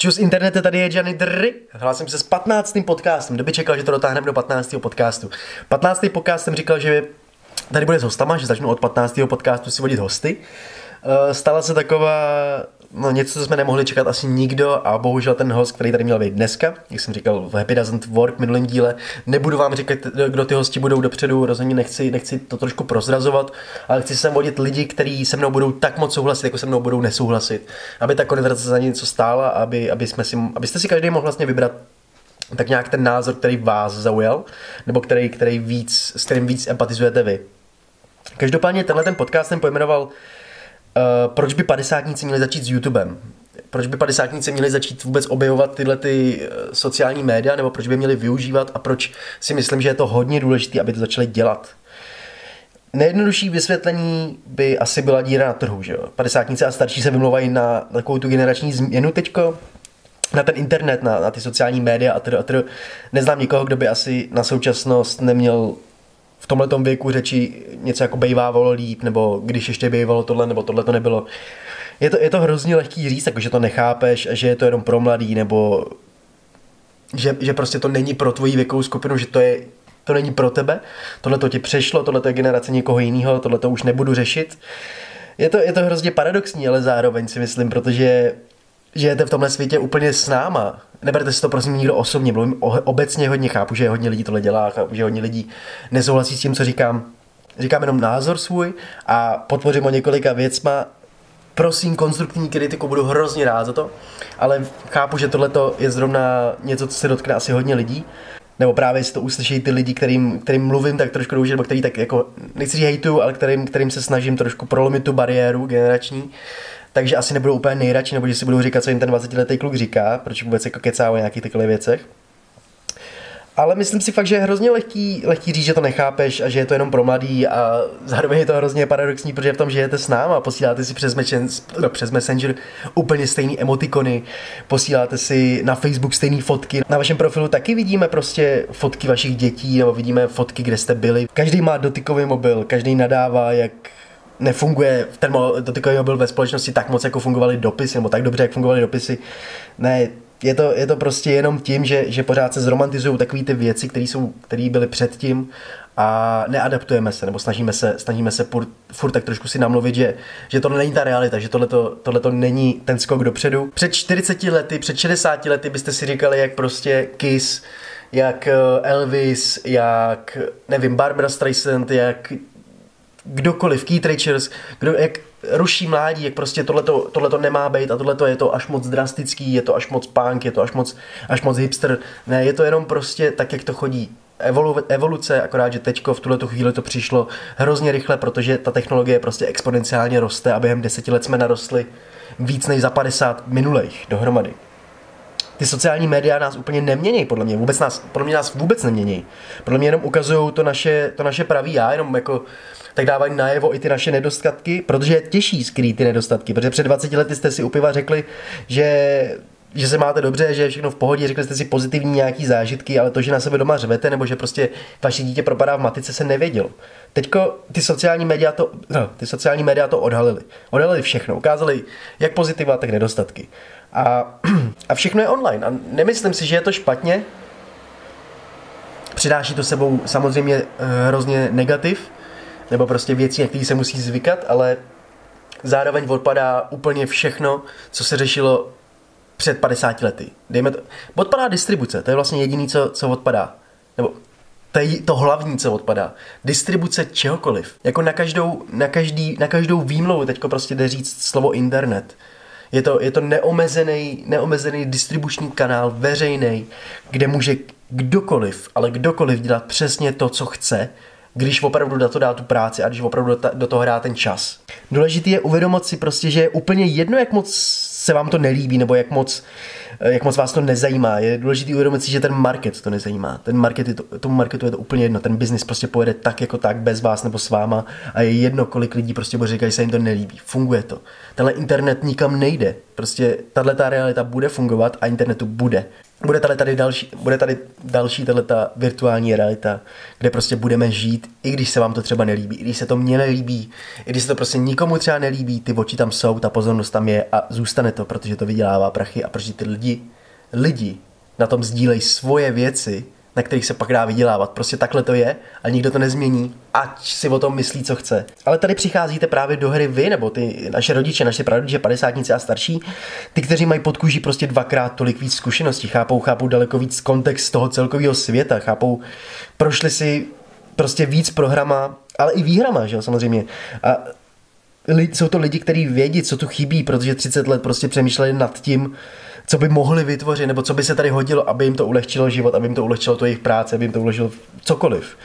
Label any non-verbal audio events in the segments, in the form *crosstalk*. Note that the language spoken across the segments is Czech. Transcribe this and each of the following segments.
Čus internete, tady je Johnny Dry. Hlásím se s 15. podcastem. Kdo by čekal, že to dotáhneme do 15. podcastu? 15. podcast jsem říkal, že tady bude s hostama, že začnu od 15. podcastu si vodit hosty. Eh, stala se taková no něco, co jsme nemohli čekat asi nikdo a bohužel ten host, který tady měl být dneska, jak jsem říkal v Happy Doesn't Work minulém díle, nebudu vám říkat, kdo ty hosti budou dopředu, rozhodně nechci, nechci to trošku prozrazovat, ale chci sem vodit lidi, kteří se mnou budou tak moc souhlasit, jako se mnou budou nesouhlasit, aby ta konverzace za něco stála, aby, aby jsme si, abyste si každý mohl vlastně vybrat tak nějak ten názor, který vás zaujal, nebo který, který víc, s kterým víc empatizujete vy. Každopádně tenhle ten podcast jsem pojmenoval Uh, proč by padesátníci měli začít s YouTubem? Proč by padesátníci měli začít vůbec objevovat tyhle ty eh, sociální média, nebo proč by měli využívat a proč si myslím, že je to hodně důležité, aby to začali dělat? Nejjednodušší vysvětlení by asi byla díra na trhu, že jo? Padesátníci a starší se vymlouvají na takovou tu generační změnu teďko, na ten internet, na, na ty sociální média a tr, a tr. Neznám nikoho, kdo by asi na současnost neměl tomhle věku řeči něco jako bejvávalo líp, nebo když ještě bejvalo tohle, nebo tohle to nebylo. Je to, je to hrozně lehký říct, jako že to nechápeš že je to jenom pro mladý, nebo že, že prostě to není pro tvoji věkovou skupinu, že to je to není pro tebe, tohle to ti přešlo, tohle to je generace někoho jiného, tohle to už nebudu řešit. Je to, je to hrozně paradoxní, ale zároveň si myslím, protože žijete v tomhle světě úplně s náma. Neberte si to prosím nikdo osobně, mluvím obecně hodně, chápu, že hodně lidí tohle dělá, chápu, že hodně lidí nesouhlasí s tím, co říkám. Říkám jenom názor svůj a podpořím o několika věcma. Prosím, konstruktivní kritiku, budu hrozně rád za to, ale chápu, že tohle je zrovna něco, co se dotkne asi hodně lidí nebo právě si to uslyší ty lidi, kterým, kterým mluvím tak trošku doužit, nebo který tak jako, nechci říct hejtu, ale kterým, kterým se snažím trošku prolomit tu bariéru generační takže asi nebudou úplně nejradši, nebo že si budou říkat, co jim ten 20-letý kluk říká, proč vůbec jako kecá o nějakých takových věcech. Ale myslím si fakt, že je hrozně lehký, lehký říct, že to nechápeš a že je to jenom pro mladý a zároveň je to hrozně paradoxní, protože v tom žijete s náma a posíláte si přes, no, přes Messenger úplně stejný emotikony, posíláte si na Facebook stejné fotky. Na vašem profilu taky vidíme prostě fotky vašich dětí nebo vidíme fotky, kde jste byli. Každý má dotykový mobil, každý nadává, jak nefunguje ten dotykový mobil ve společnosti tak moc, jako fungovaly dopisy, nebo tak dobře, jak fungovaly dopisy. Ne, je to, je to prostě jenom tím, že, že pořád se zromantizují takové ty věci, které byly předtím a neadaptujeme se, nebo snažíme se, snažíme se furt, furt tak trošku si namluvit, že, že tohle není ta realita, že tohle to není ten skok dopředu. Před 40 lety, před 60 lety byste si říkali, jak prostě Kiss, jak eh, Elvis, jak, nevím, Barbara Streisand, jak kdokoliv, Keith Richards, kdo, jak ruší mládí, jak prostě tohleto, tohleto nemá být a tohleto je to až moc drastický, je to až moc punk, je to až moc, až moc hipster. Ne, je to jenom prostě tak, jak to chodí. Evolu, evoluce, akorát, že teďko v tuhle chvíli to přišlo hrozně rychle, protože ta technologie prostě exponenciálně roste a během deseti let jsme narostli víc než za 50 minulých dohromady ty sociální média nás úplně nemění, podle mě. Vůbec nás, podle mě nás vůbec nemění. Podle mě jenom ukazují to naše, to naše pravý já, jenom jako tak dávají najevo i ty naše nedostatky, protože je těžší skrýt ty nedostatky, protože před 20 lety jste si u piva řekli, že že se máte dobře, že je všechno v pohodě, řekli jste si pozitivní nějaký zážitky, ale to, že na sebe doma řvete, nebo že prostě vaše dítě propadá v matice, se nevěděl. Teďko ty sociální média to, no, ty sociální média to odhalili. Odhalili všechno, ukázali jak pozitiva, tak nedostatky. A, *clears throat* a všechno je online. A nemyslím si, že je to špatně. Přidáší to sebou samozřejmě eh, hrozně negativ, nebo prostě věcí, na které se musí zvykat, ale zároveň odpadá úplně všechno, co se řešilo před 50 lety. Dejme to, odpadá distribuce, to je vlastně jediný, co, co odpadá. Nebo to je to hlavní, co odpadá. Distribuce čehokoliv. Jako na každou, na každý, na každou výmluvu teďko prostě jde říct slovo internet. Je to, je to neomezený, neomezený distribuční kanál, veřejný, kde může kdokoliv, ale kdokoliv dělat přesně to, co chce, když opravdu do toho dá tu práci a když opravdu do toho dá ten čas. Důležité je uvědomit si prostě, že je úplně jedno, jak moc se vám to nelíbí, nebo jak moc, jak moc vás to nezajímá. Je důležité uvědomit si, že ten market to nezajímá. Ten market je to, tomu marketu je to úplně jedno. Ten biznis prostě pojede tak jako tak, bez vás nebo s váma a je jedno, kolik lidí prostě bude říkat, že se jim to nelíbí. Funguje to. Tenhle internet nikam nejde. Prostě tahle ta realita bude fungovat a internetu bude. Bude tady, tady další, bude tady další ta virtuální realita, kde prostě budeme žít, i když se vám to třeba nelíbí, i když se to mně nelíbí, i když se to prostě nikomu třeba nelíbí, ty oči tam jsou, ta pozornost tam je a zůstane to, protože to vydělává prachy a protože ty lidi, lidi na tom sdílejí svoje věci, na kterých se pak dá vydělávat. Prostě takhle to je a nikdo to nezmění, ať si o tom myslí, co chce. Ale tady přicházíte právě do hry vy, nebo ty naše rodiče, naše prarodiče, padesátníci a starší, ty, kteří mají pod kůží prostě dvakrát tolik víc zkušeností, chápou, chápou daleko víc kontext toho celkového světa, chápou, prošli si prostě víc programa, ale i výhrama, že jo, samozřejmě. A jsou to lidi, kteří vědí, co tu chybí, protože 30 let prostě přemýšleli nad tím, co by mohli vytvořit, nebo co by se tady hodilo, aby jim to ulehčilo život, aby jim to ulehčilo to jejich práce, aby jim to ulehčilo cokoliv.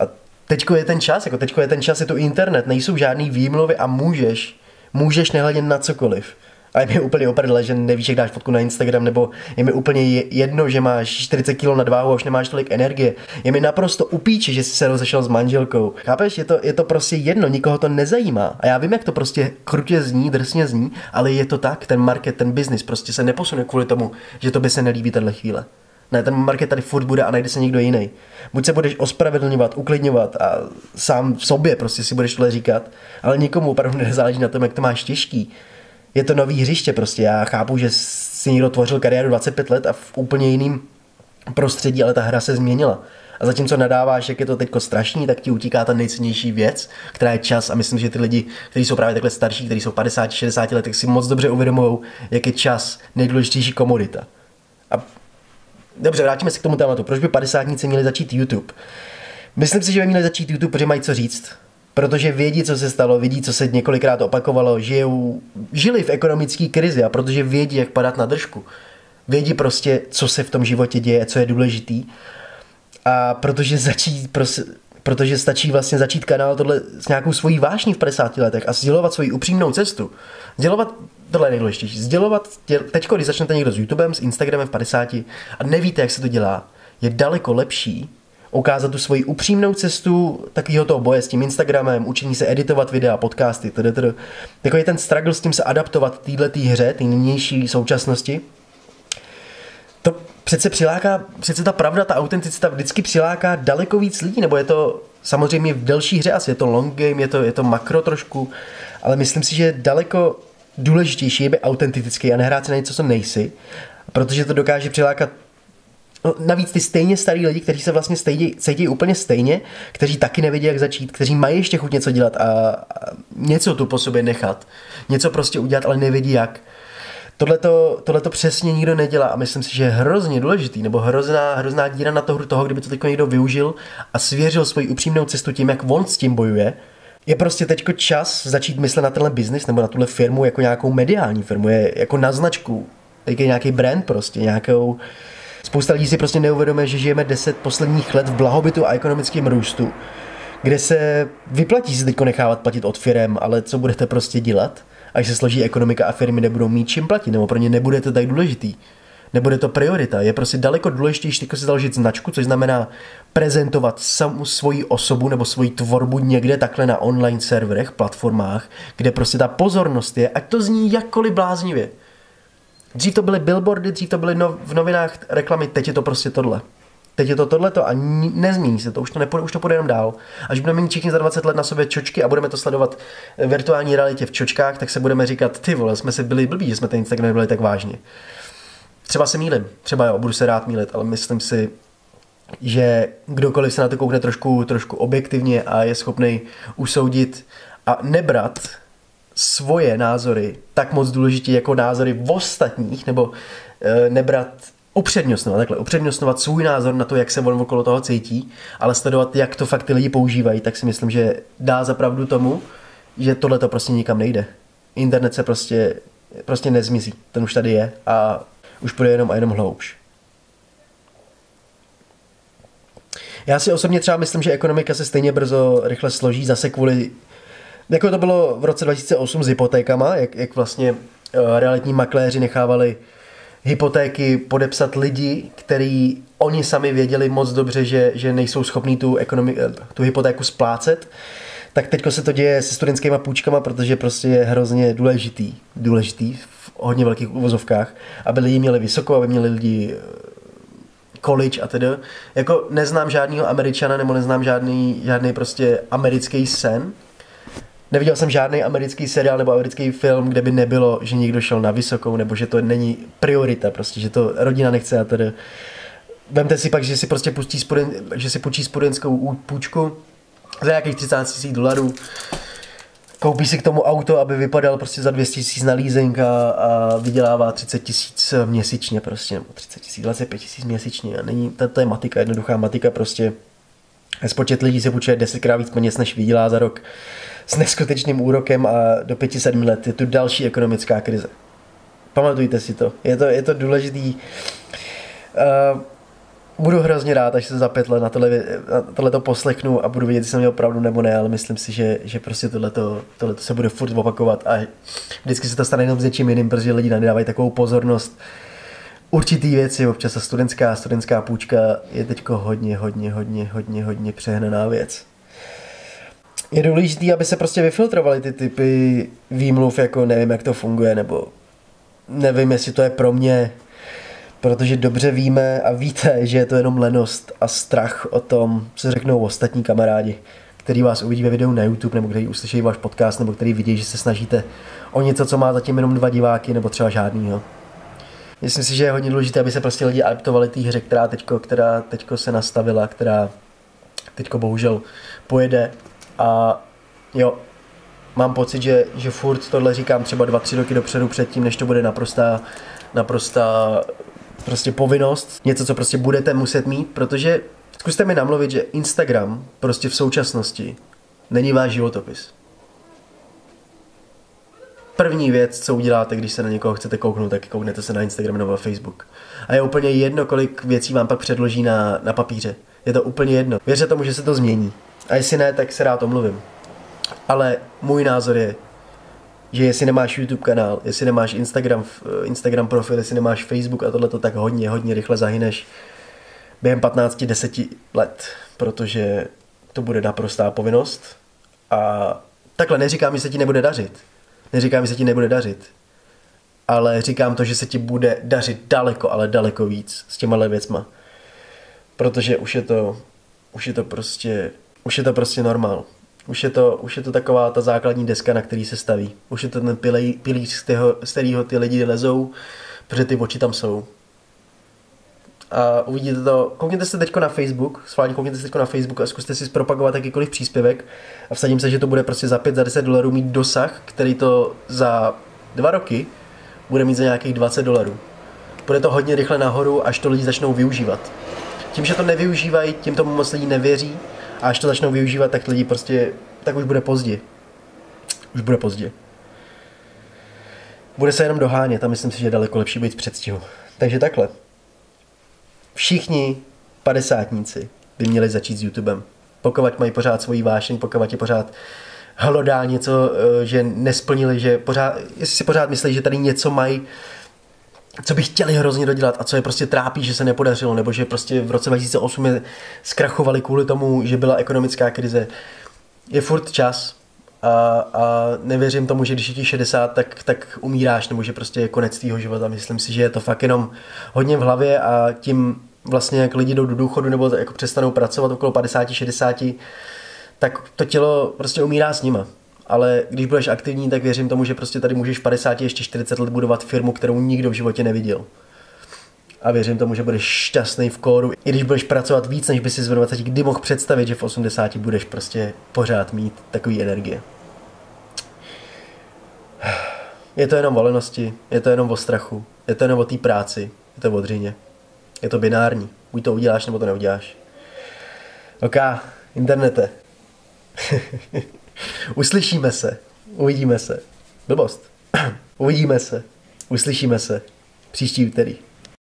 A teďko je ten čas, jako teďko je ten čas, je to internet, nejsou žádný výmluvy a můžeš, můžeš nehledět na cokoliv. A je mi úplně oprdle, že nevíš, jak dáš fotku na Instagram, nebo je mi úplně jedno, že máš 40 kg na váhu a už nemáš tolik energie. Je mi naprosto upíči, že jsi se rozešel s manželkou. Chápeš, je to, je to prostě jedno, nikoho to nezajímá. A já vím, jak to prostě krutě zní, drsně zní, ale je to tak, ten market, ten business prostě se neposune kvůli tomu, že to by se nelíbí tahle chvíle. Ne, ten market tady furt bude a najde se někdo jiný. Buď se budeš ospravedlňovat, uklidňovat a sám v sobě prostě si budeš tohle říkat, ale nikomu opravdu nezáleží na tom, jak to máš těžký je to nový hřiště prostě. Já chápu, že si někdo tvořil kariéru 25 let a v úplně jiným prostředí, ale ta hra se změnila. A zatímco nadáváš, jak je to teď strašný, tak ti utíká ta nejcennější věc, která je čas. A myslím, že ty lidi, kteří jsou právě takhle starší, kteří jsou 50, 60 let, tak si moc dobře uvědomují, jak je čas nejdůležitější komodita. A dobře, vrátíme se k tomu tématu. Proč by padesátníci měli začít YouTube? Myslím si, že by měli začít YouTube, protože mají co říct protože vědí, co se stalo, vidí, co se několikrát opakovalo, žijou, žili v ekonomické krizi a protože vědí, jak padat na držku. Vědí prostě, co se v tom životě děje, co je důležitý. A protože začít, prostě, protože stačí vlastně začít kanál tohle s nějakou svojí vášní v 50 letech a sdělovat svoji upřímnou cestu. Sdělovat, tohle je nejdůležitější, sdělovat, teď, když začnete někdo s YouTubem, s Instagramem v 50 a nevíte, jak se to dělá, je daleko lepší, ukázat tu svoji upřímnou cestu takového toho boje s tím Instagramem, učení se editovat videa, podcasty, td. Takový ten struggle s tím se adaptovat téhle hře, té nynější současnosti. To přece přiláká, přece ta pravda, ta autenticita vždycky přiláká daleko víc lidí, nebo je to samozřejmě v delší hře, asi je to long game, je to, je to makro trošku, ale myslím si, že daleko důležitější je být autentický a nehrát si na něco, co nejsi, protože to dokáže přilákat navíc ty stejně starý lidi, kteří se vlastně stejně, cítí úplně stejně, kteří taky nevědí, jak začít, kteří mají ještě chuť něco dělat a, a něco tu po sobě nechat, něco prostě udělat, ale nevědí jak. Tohle to přesně nikdo nedělá a myslím si, že je hrozně důležitý, nebo hrozná, hrozná díra na toho, toho, kdyby to teď někdo využil a svěřil svoji upřímnou cestu tím, jak on s tím bojuje, je prostě teďko čas začít myslet na tenhle biznis nebo na tuhle firmu jako nějakou mediální firmu, je jako na značku, jako nějaký brand prostě, nějakou, Spousta lidí si prostě neuvědomuje, že žijeme deset posledních let v blahobytu a ekonomickém růstu, kde se vyplatí si teď nechávat platit od firem, ale co budete prostě dělat, až se složí ekonomika a firmy nebudou mít čím platit, nebo pro ně nebude to tak důležitý. Nebude to priorita. Je prostě daleko důležitější si založit značku, což znamená prezentovat samu svoji osobu nebo svoji tvorbu někde takhle na online serverech, platformách, kde prostě ta pozornost je, ať to zní jakkoliv bláznivě. Dřív to byly billboardy, dřív to byly no, v novinách reklamy, teď je to prostě tohle. Teď je to tohleto a nezmění se to, už to nepůjde, už to půjde jenom dál. Až budeme mít všichni za 20 let na sobě čočky a budeme to sledovat v virtuální realitě v čočkách, tak se budeme říkat, ty vole, jsme si byli blbí, že jsme ten Instagram nebyli tak vážně. Třeba se mýlim, třeba jo, budu se rád mílit, ale myslím si, že kdokoliv se na to koukne trošku, trošku objektivně a je schopný usoudit a nebrat svoje názory tak moc důležitý jako názory ostatních, nebo e, nebrat upřednostňovat, takhle, upřednostňovat svůj názor na to, jak se on okolo toho cítí, ale sledovat, jak to fakt ty lidi používají, tak si myslím, že dá zapravdu tomu, že tohle to prostě nikam nejde. Internet se prostě, prostě nezmizí. Ten už tady je a už bude jenom a jenom hloubš. Já si osobně třeba myslím, že ekonomika se stejně brzo rychle složí zase kvůli jako to bylo v roce 2008 s hypotékama, jak, jak vlastně eh, realitní makléři nechávali hypotéky podepsat lidi, který oni sami věděli moc dobře, že, že nejsou schopní tu, ekonomi- eh, tu hypotéku splácet, tak teďko se to děje se studentskými půjčkama, protože prostě je hrozně důležitý, důležitý v hodně velkých uvozovkách, aby lidi měli vysoko, aby měli lidi college a tedy. Jako neznám žádného američana nebo neznám žádný, žádný prostě americký sen. Neviděl jsem žádný americký seriál nebo americký film, kde by nebylo, že někdo šel na vysokou, nebo že to není priorita, prostě, že to rodina nechce a tedy. Vemte si pak, že si prostě pustí student, že si půjčí studentskou půjčku za nějakých 30 000 dolarů, koupí si k tomu auto, aby vypadal prostě za 200 tisíc na leasing a, a vydělává 30 tisíc měsíčně prostě, nebo 30 tisíc, 25 tisíc měsíčně a není, to, to je matika, jednoduchá matika prostě. Spočet lidí se půjčuje desetkrát víc peněz, než vydělá za rok s neskutečným úrokem a do 5-7 let je tu další ekonomická krize. Pamatujte si to, je to, je to důležitý. Uh, budu hrozně rád, až se za pět let na, tohle, tohleto poslechnu a budu vědět, jestli jsem měl pravdu nebo ne, ale myslím si, že, že prostě tohleto se bude furt opakovat a vždycky se to stane jenom s něčím jiným, protože lidi nedávají takovou pozornost. Určitý věci, občas a studentská, studentská půjčka je teďko hodně, hodně, hodně, hodně, hodně přehnaná věc. Je důležité, aby se prostě vyfiltrovaly ty typy výmluv, jako nevím, jak to funguje, nebo nevím, jestli to je pro mě, protože dobře víme a víte, že je to jenom lenost a strach o tom, co řeknou ostatní kamarádi, který vás uvidí ve videu na YouTube, nebo který uslyší váš podcast, nebo který vidí, že se snažíte o něco, co má zatím jenom dva diváky, nebo třeba žádný. Myslím si, že je hodně důležité, aby se prostě lidi adaptovali té hře, která teďko, která teďko se nastavila, která teďko bohužel pojede a jo, mám pocit, že, že furt tohle říkám třeba dva, tři roky dopředu předtím, než to bude naprostá, naprostá prostě povinnost, něco, co prostě budete muset mít, protože zkuste mi namluvit, že Instagram prostě v současnosti není váš životopis. První věc, co uděláte, když se na někoho chcete kouknout, tak kouknete se na Instagram nebo na Facebook. A je úplně jedno, kolik věcí vám pak předloží na, na papíře. Je to úplně jedno. Věřte tomu, že se to změní. A jestli ne, tak se rád omluvím. Ale můj názor je, že jestli nemáš YouTube kanál, jestli nemáš Instagram, Instagram profil, jestli nemáš Facebook a tohle, to tak hodně, hodně rychle zahyneš během 15-10 let, protože to bude naprostá povinnost. A takhle neříkám, že se ti nebude dařit. Neříkám, že se ti nebude dařit. Ale říkám to, že se ti bude dařit daleko, ale daleko víc s těma věcma. Protože už je to, už je to prostě, už je to prostě normál. Už je, to, už je to taková ta základní deska, na který se staví. Už je to ten pilíř, z, z kterého ty lidi lezou, protože ty oči tam jsou. A uvidíte to, koukněte se teď na Facebook, sválně koukněte se teď na Facebook a zkuste si propagovat jakýkoliv příspěvek a vsadím se, že to bude prostě za 5, za 10 dolarů mít dosah, který to za dva roky bude mít za nějakých 20 dolarů. Bude to hodně rychle nahoru, až to lidi začnou využívat. Tím, že to nevyužívají, tím tomu moc lidí nevěří, a až to začnou využívat, tak lidi prostě, tak už bude pozdě. Už bude pozdě. Bude se jenom dohánět a myslím si, že je daleko lepší být v předstihu. Takže takhle. Všichni padesátníci by měli začít s YouTubem. Pokud mají pořád svoji vášeň, pokud je pořád hlodá něco, eh, že nesplnili, že pořád, jestli si pořád myslí, že tady něco mají, co by chtěli hrozně dodělat a co je prostě trápí, že se nepodařilo, nebo že prostě v roce 2008 je zkrachovali kvůli tomu, že byla ekonomická krize. Je furt čas a, a nevěřím tomu, že když je ti 60, tak, tak umíráš, nebo že prostě je konec tvýho života. Myslím si, že je to fakt jenom hodně v hlavě a tím vlastně, jak lidi jdou do důchodu nebo jako přestanou pracovat okolo 50, 60, tak to tělo prostě umírá s nima ale když budeš aktivní, tak věřím tomu, že prostě tady můžeš 50, ještě 40 let budovat firmu, kterou nikdo v životě neviděl. A věřím tomu, že budeš šťastný v kóru, i když budeš pracovat víc, než by si z 20 kdy mohl představit, že v 80 budeš prostě pořád mít takový energie. Je to jenom o je to jenom o strachu, je to jenom o té práci, je to o dřině. Je to binární. Buď to uděláš, nebo to neuděláš. OK, internete. *laughs* Uslyšíme se. Uvidíme se. Blbost. *clears throat* Uvidíme se. Uslyšíme se. Příští úterý.